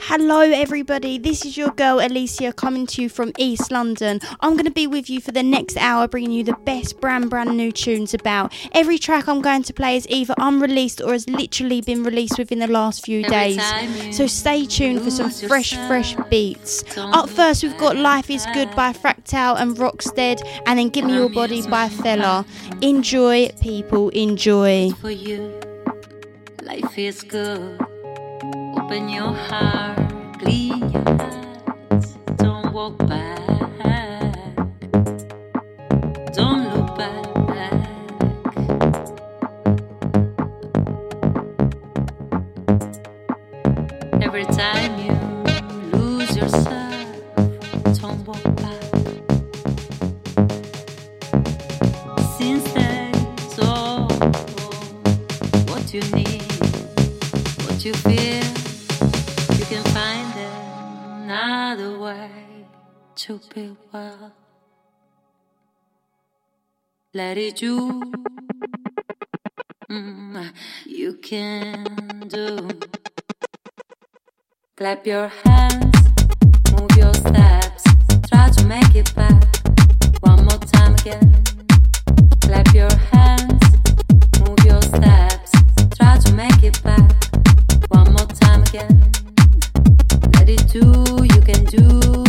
Hello, everybody. This is your girl Alicia coming to you from East London. I'm going to be with you for the next hour, bringing you the best brand brand new tunes about. Every track I'm going to play is either unreleased or has literally been released within the last few days. So stay tuned for some fresh, fresh beats. Up first, we've got Life is Good by Fractal and Rockstead, and then Give Me Your Body by Fela. Enjoy, people, enjoy. Life is good. Open your heart, clean your hands, don't walk back, Let it do. Mm, you can do. Clap your hands, move your steps, try to make it back. One more time again. Clap your hands, move your steps, try to make it back. One more time again. Let it do, you can do,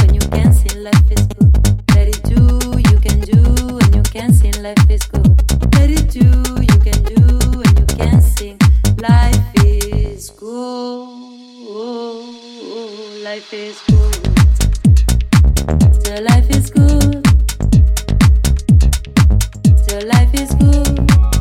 life is good.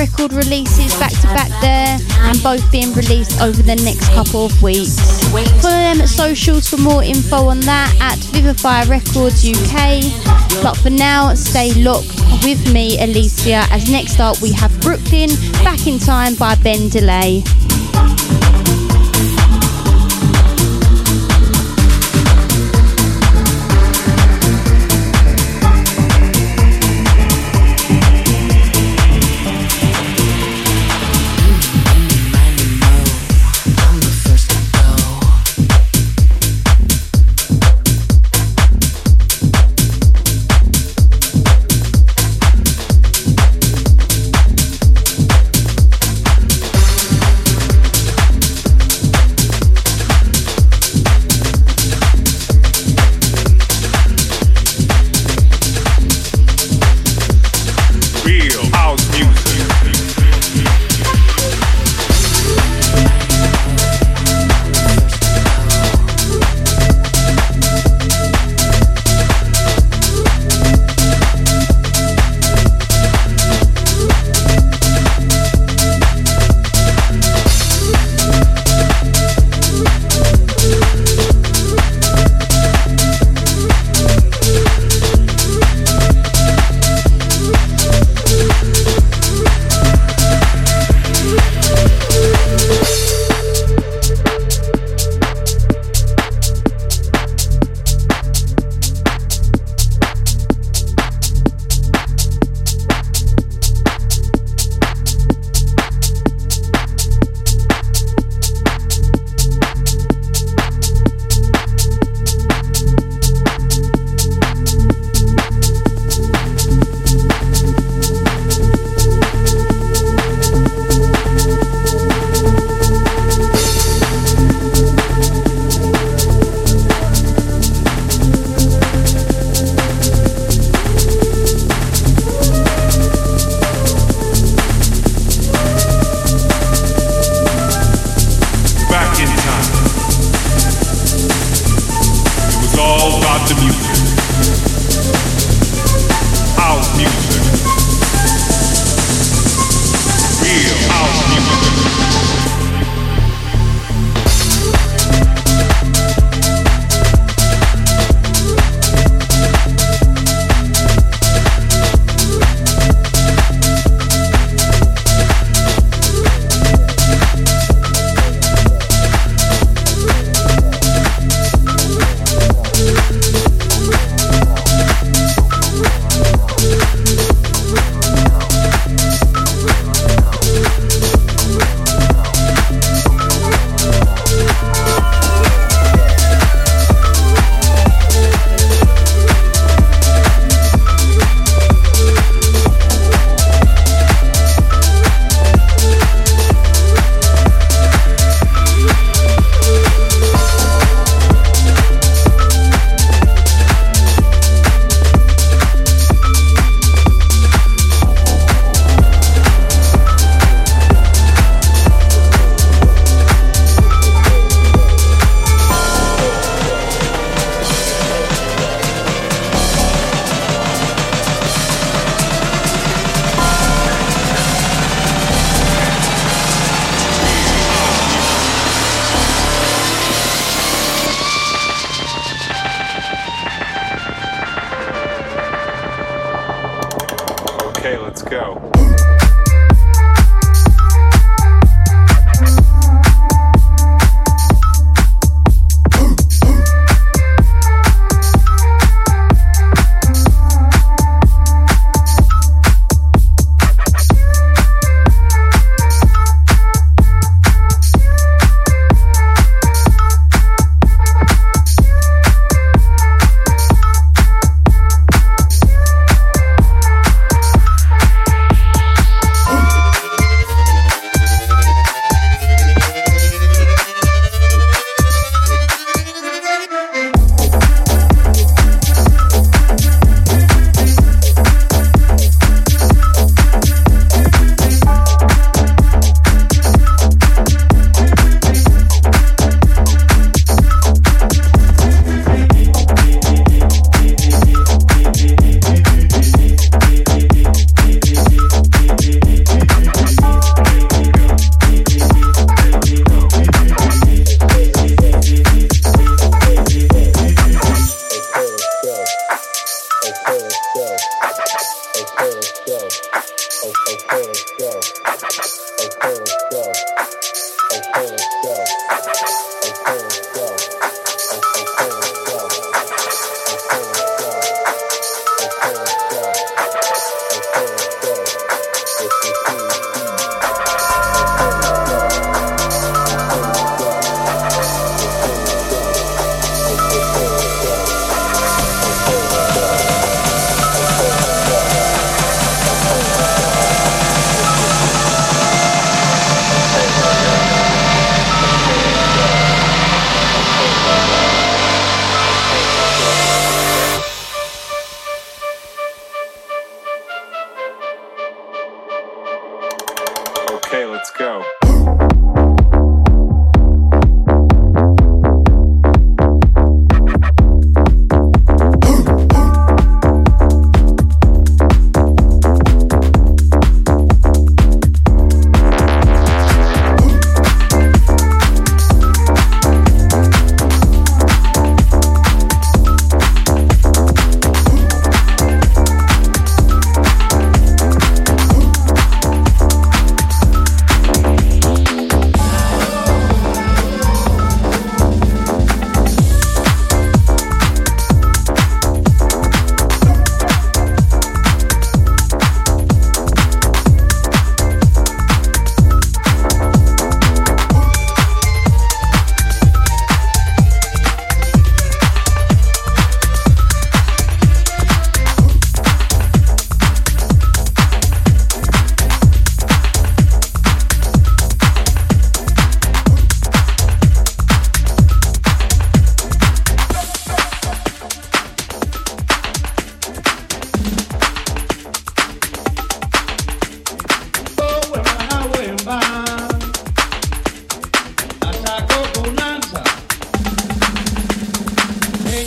Record releases back to back there and both being released over the next couple of weeks. Follow them at socials for more info on that at Vivify Records UK. But for now, stay locked with me, Alicia, as next up we have Brooklyn Back in Time by Ben Delay.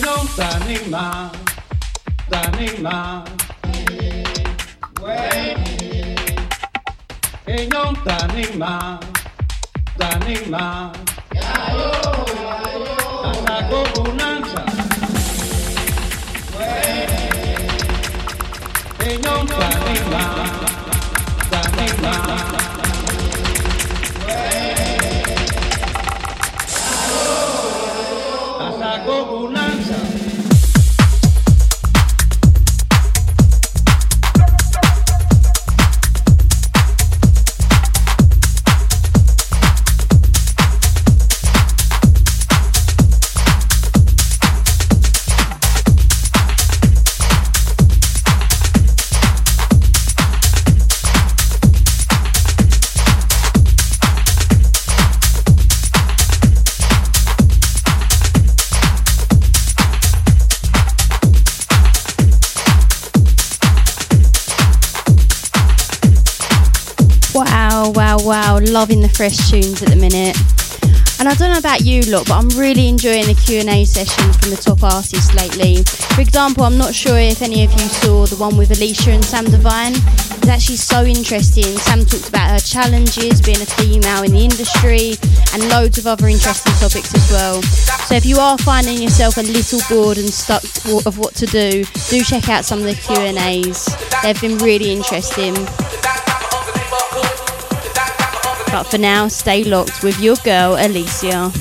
no standing man, standing man. Ain't no standing man, standing man. Anago bonanza. Ain't no standing man, standing man. Anago bonanza. fresh tunes at the minute. And I don't know about you lot, but I'm really enjoying the Q&A sessions from the top artists lately. For example, I'm not sure if any of you saw the one with Alicia and Sam Divine. It's actually so interesting. Sam talked about her challenges being a female in the industry and loads of other interesting topics as well. So if you are finding yourself a little bored and stuck of what to do, do check out some of the Q&As. They've been really interesting. But for now, stay locked with your girl, Alicia.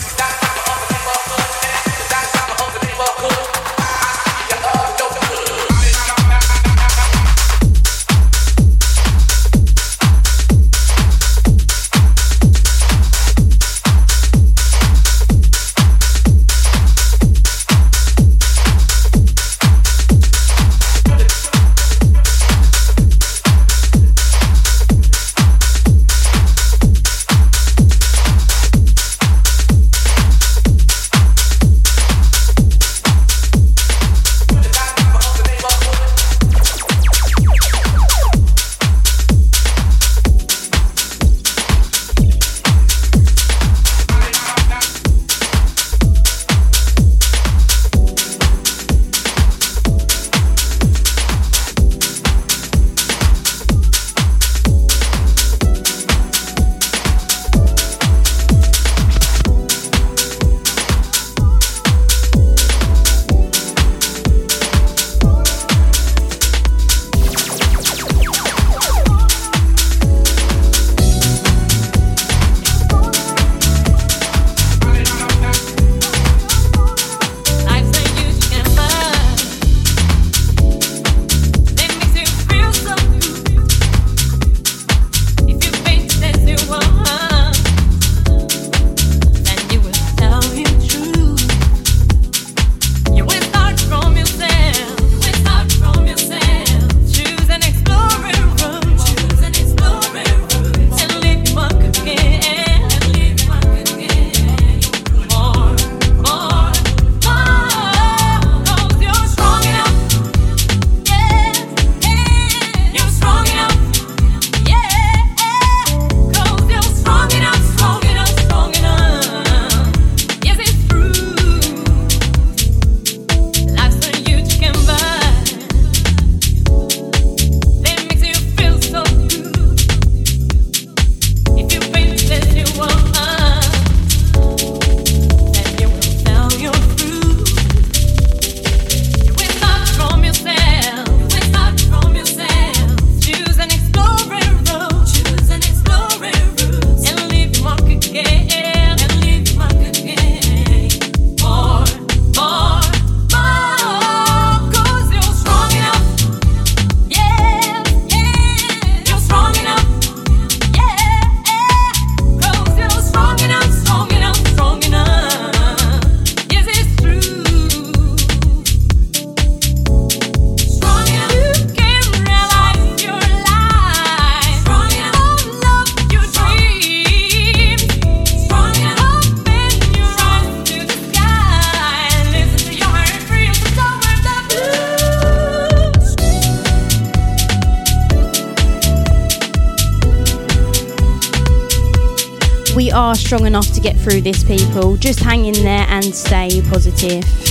Through this, people. Just hang in there and stay positive.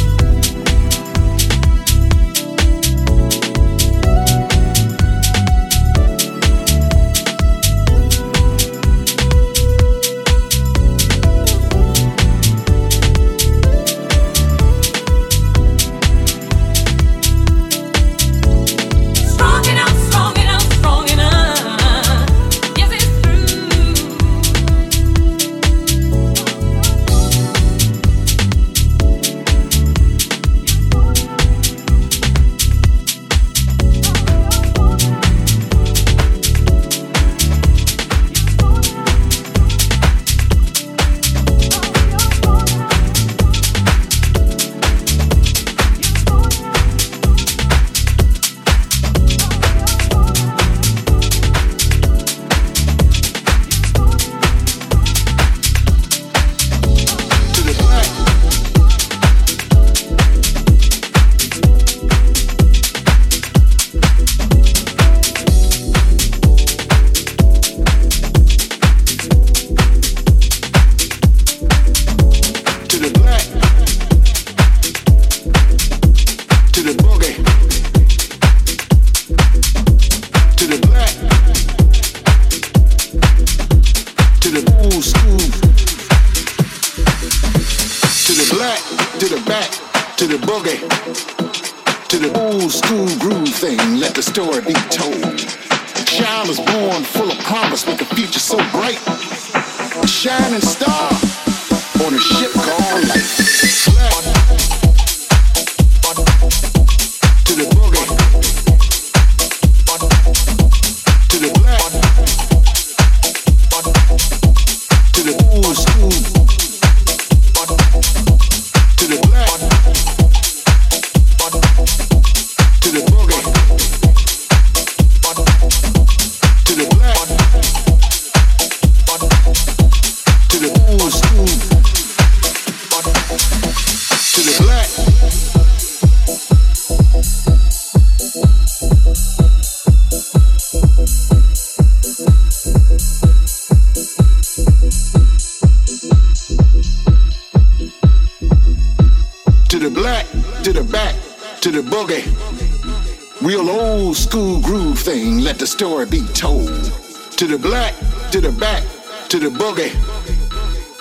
To the black, to the back, to the boogie.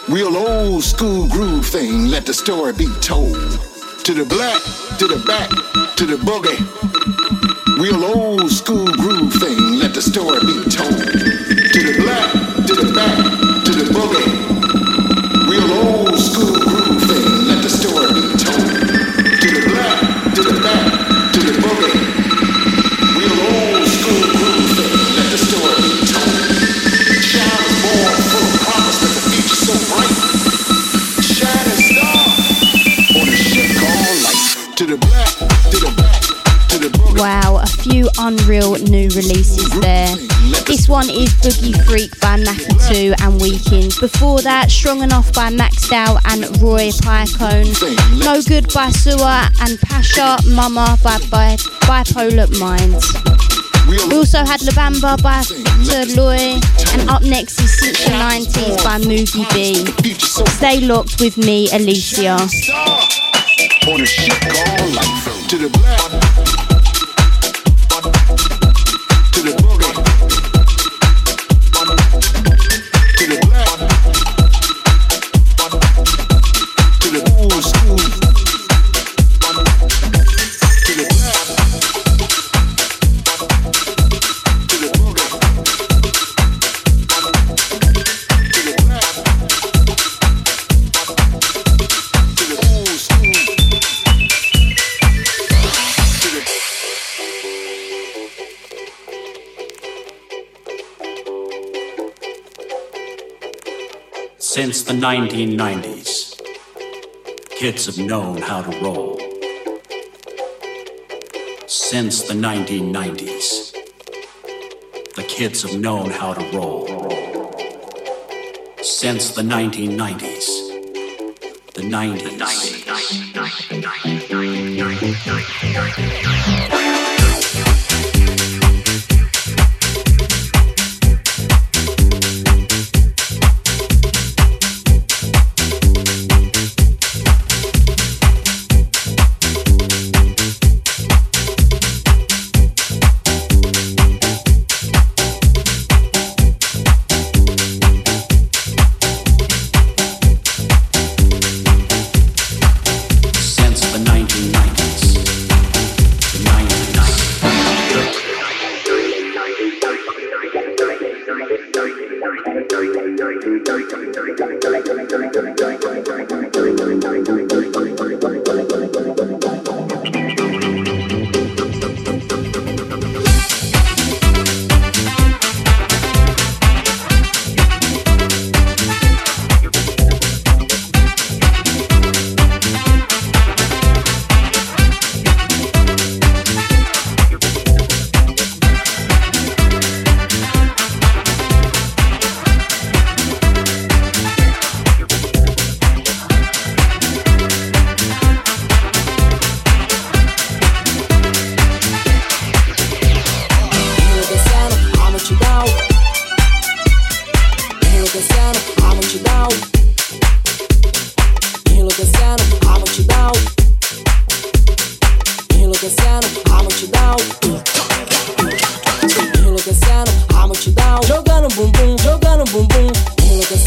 Real old school groove thing, let the story be told. To the black, to the back, to the boogie. Real old school groove thing, let the story be told. To the black, to the back, Few unreal new releases there. This one is Boogie Freak by Nakatu and Weekend. Before that, Strong Enough by Maxed Out and Roy Pycone. No Good by Suwa and Pasha Mama by, Bipolar Minds. We also had La Bamba by Victor Loy. And up next is Since the 90s by Movie B. Stay locked with me, Alicia. the 1990s. Kids have known how to roll. Since the 1990s, the kids have known how to roll. Since the 1990s, the 90s.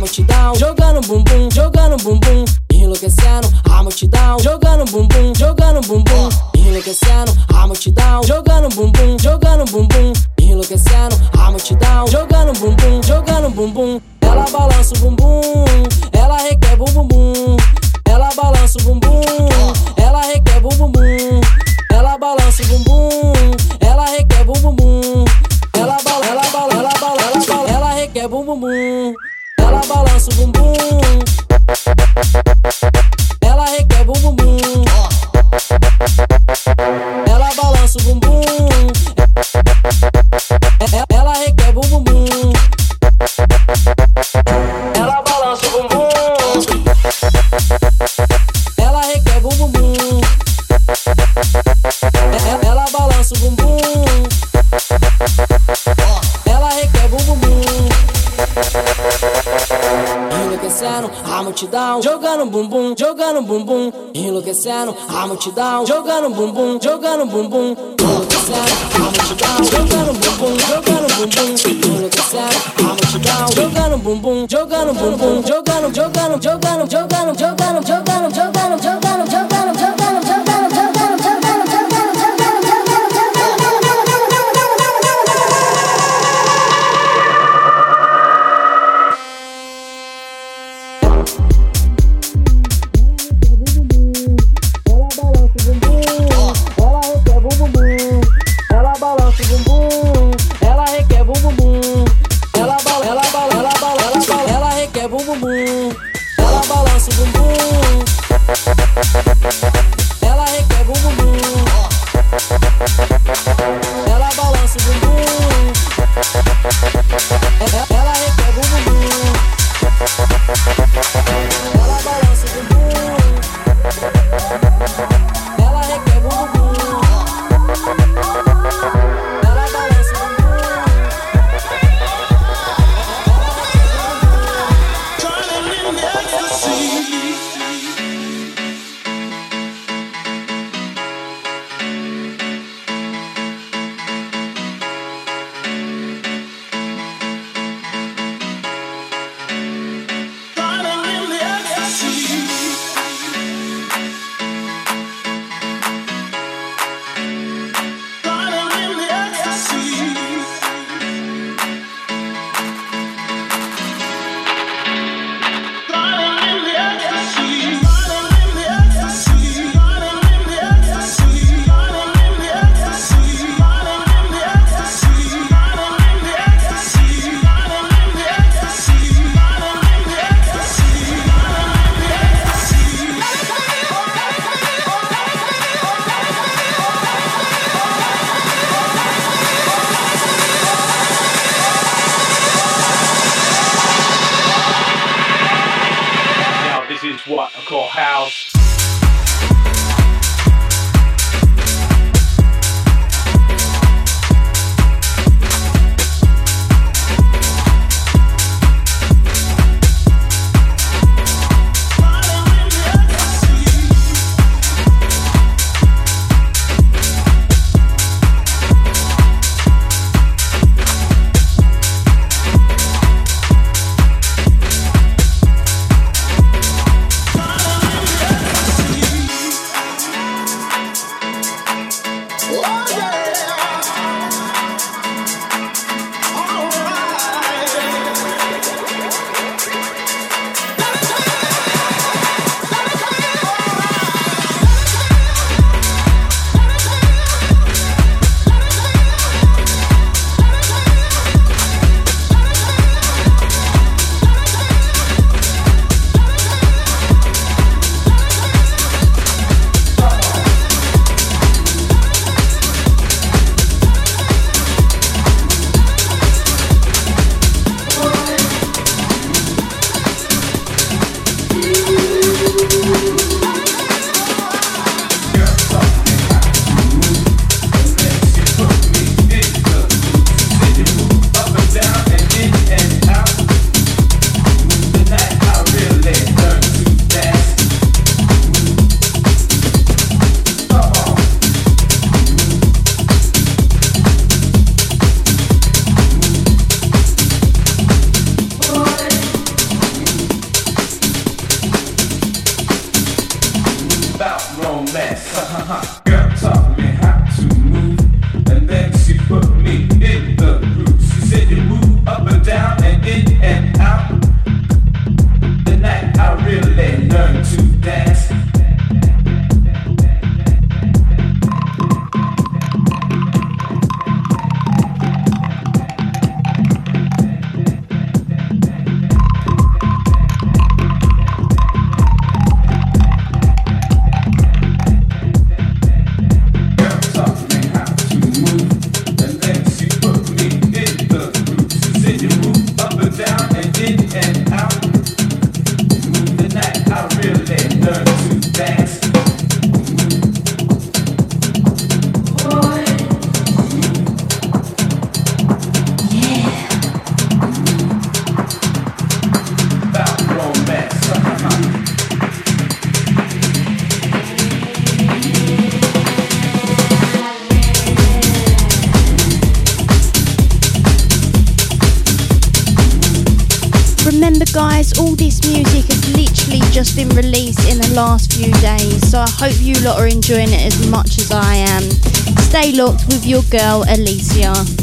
multidão jogando bumbum, jogando bumbum, enlouquecendo a multidão jogando bumbum, jogando bumbum, enlouquecendo a multidão jogando bumbum, jogando bumbum, enlouquecendo a multidão jogando bumbum, jogando bumbum. Ela balança o bumbum, ela requebra o bumbum, ela balança o bumbum, ela requebra o bumbum, ela balança o bumbum, balança bumbum, multidão, jogando bumbum, jogando bumbum. Enlouquecendo a multidão, jogando bumbum, jogando bumbum. Enlouquecendo a multidão, jogando bumbum, jogando bumbum. Enlouquecendo a multidão, jogando bumbum, jogando bumbum, jogando, jogando, jogando, jogando, you lot are enjoying it as much as I am. Stay locked with your girl Alicia.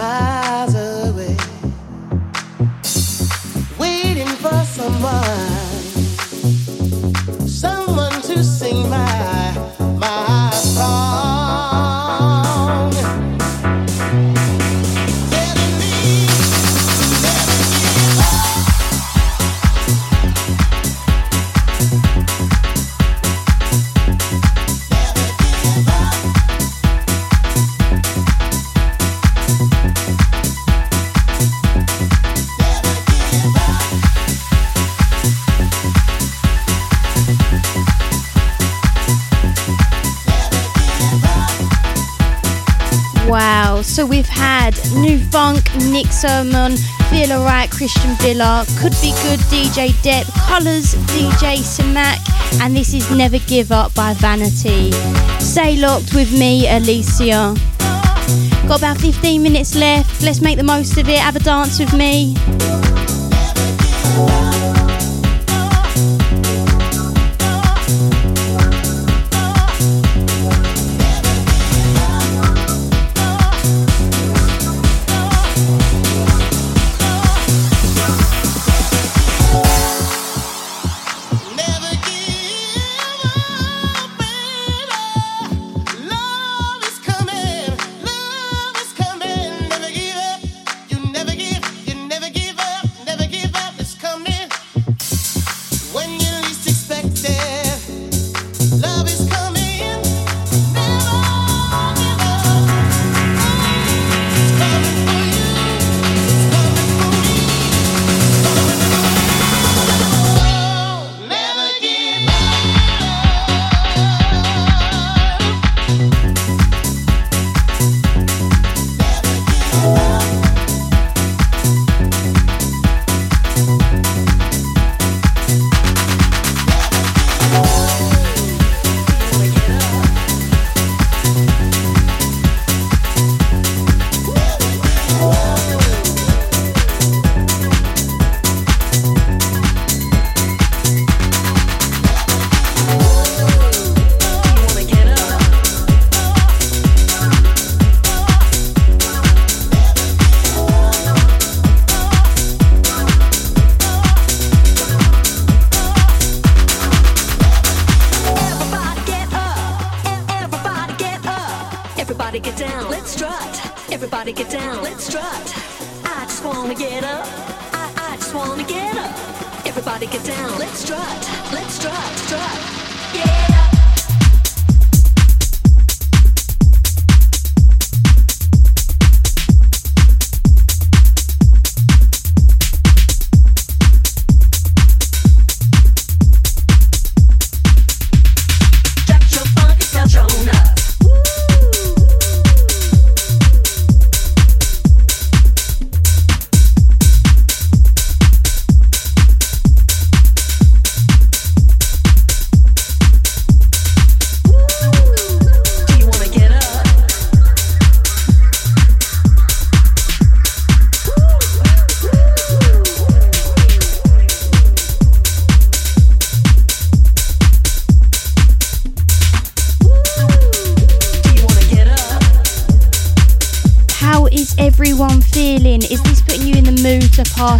Miles away. Waiting for someone, Sermon, Feel Alright, Christian Villa, Could Be Good, DJ Depp, Colours, DJ Samak, and this is Never Give Up by Vanity. Stay locked with me, Alicia. Got about 15 minutes left, let's make the most of it, have a dance with me.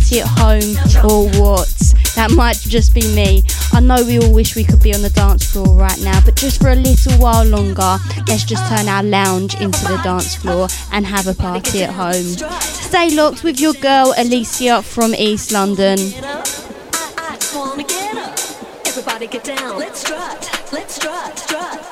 Party at home or what? That might just be me. I know we all wish we could be on the dance floor right now, but just for a little while longer, let's just turn our lounge into the dance floor and have a party at home. Stay locked with your girl Alicia from East London. Everybody get down. Let's strut. Let's strut. Strut.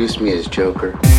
Introduce me as Joker?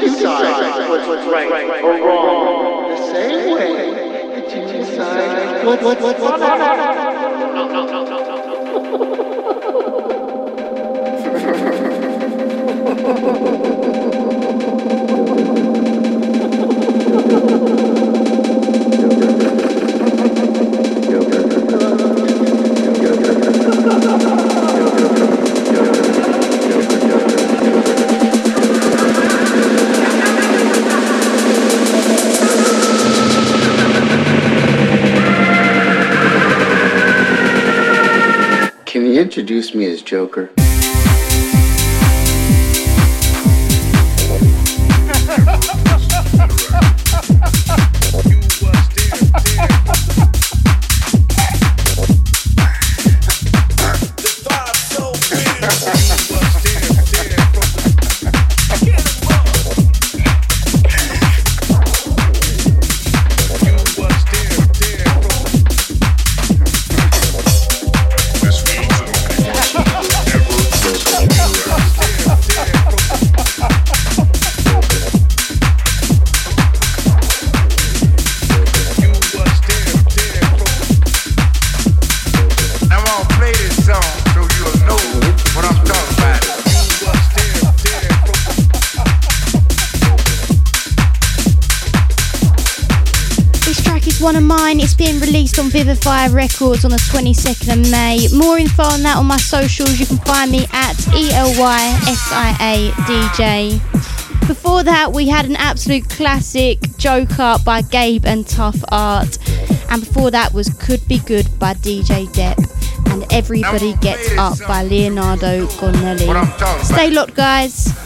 Decide what's right or wrong. The same way that you decide what, what, what, what, Can you introduce me as Joker? Vivify Records on the 22nd of May. More info on that on my socials. You can find me at ELYSIADJ. Before that, we had an absolute classic, Joker by Gabe and Tough Art. And before that was Could Be Good by DJ Depp. And Everybody Gets Up by Leonardo Gonnelli. Stay locked, guys.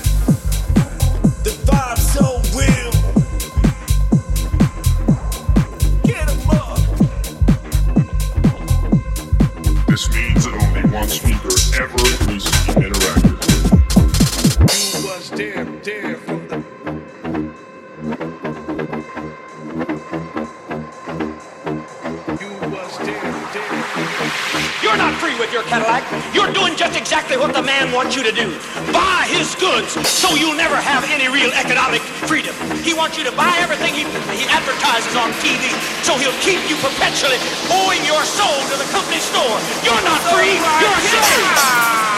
Just exactly what the man wants you to do. Buy his goods so you'll never have any real economic freedom. He wants you to buy everything he, he advertises on TV so he'll keep you perpetually owing your soul to the company store. You're not free. You're his.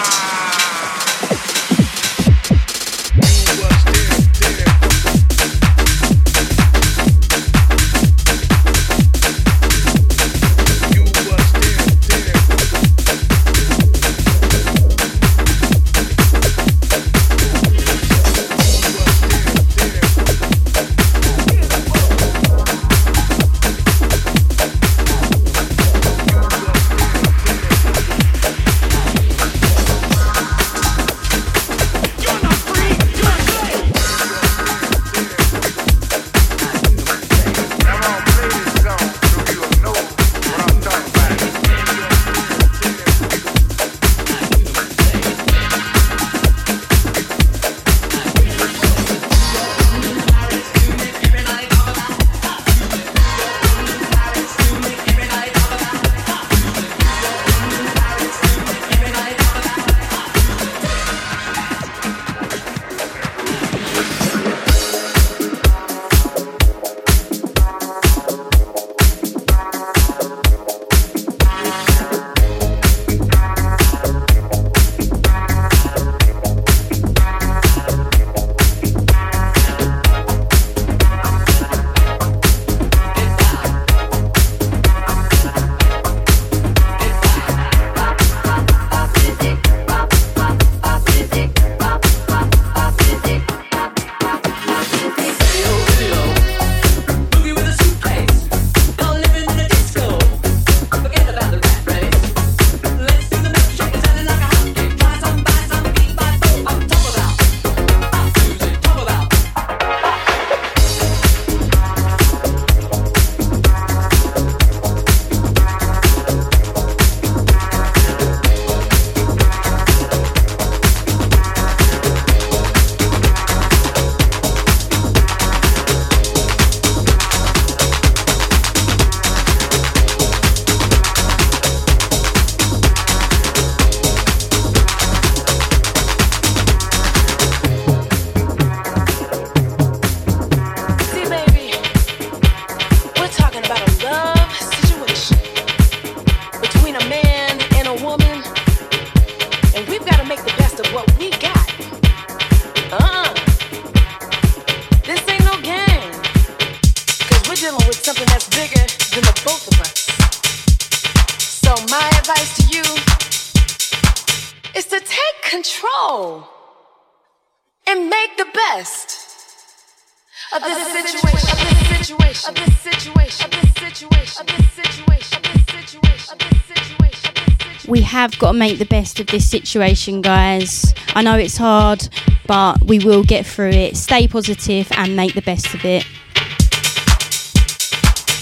Got to make the best of this situation, guys. I know it's hard, but we will get through it. Stay positive and make the best of it.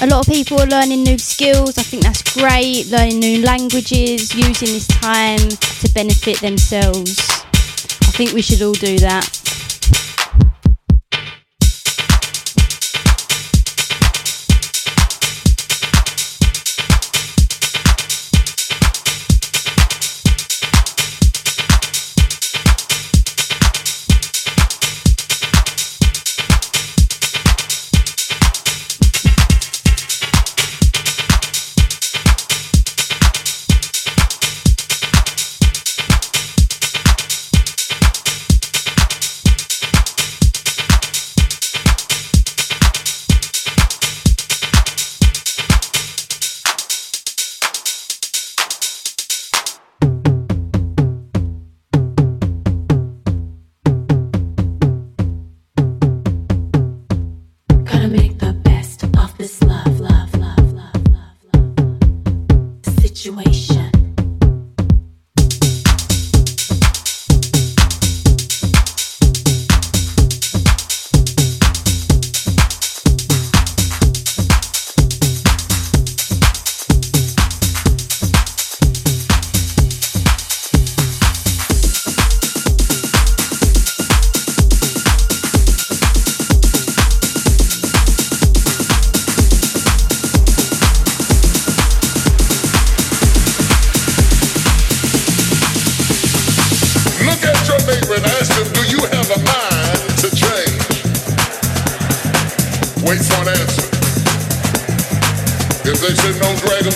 A lot of people are learning new skills. I think that's great. Learning new languages, using this time to benefit themselves. I think we should all do that.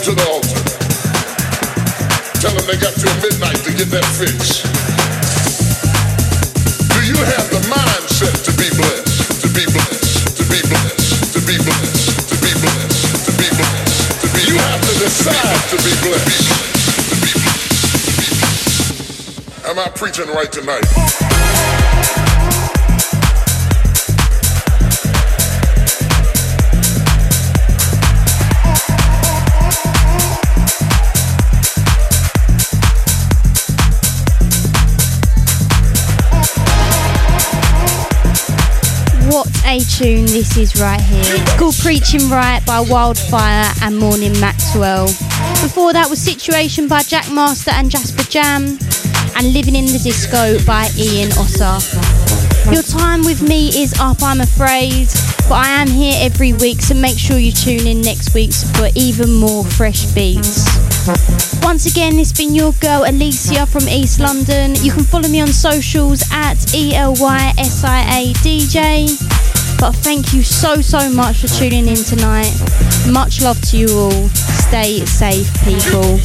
To the altar. Tell them they got till midnight to get that fix. Do you have the mindset to be blessed? To be blessed? To be blessed? To be blessed? To be blessed? To be blessed? To be You have to decide to be blessed. Am I preaching right tonight? What a tune this is right here. It's called Preaching Right by Wildfire and Morning Maxwell. Before that was Situation by Jackmaster and Jasper Jam and Living in the Disco by Ian Osser. Your time with me is up, I'm afraid, but I am here every week, so make sure you tune in next week for even more fresh beats. Once again, it's been your girl Alicia from East London. You can follow me on socials at E ELYSIA DJ. But thank you so, so much for tuning in tonight. Much love to you all. Stay safe, people.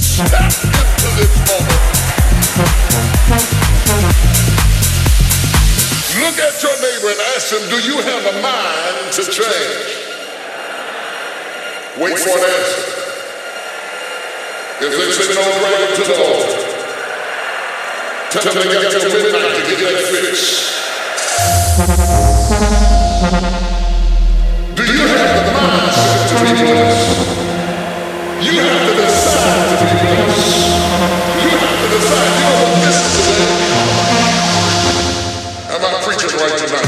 Look at your neighbor and ask him, do you have a mind to change? Wait for an answer. If they say no, to the. Tell them midnight to get that you have to decide.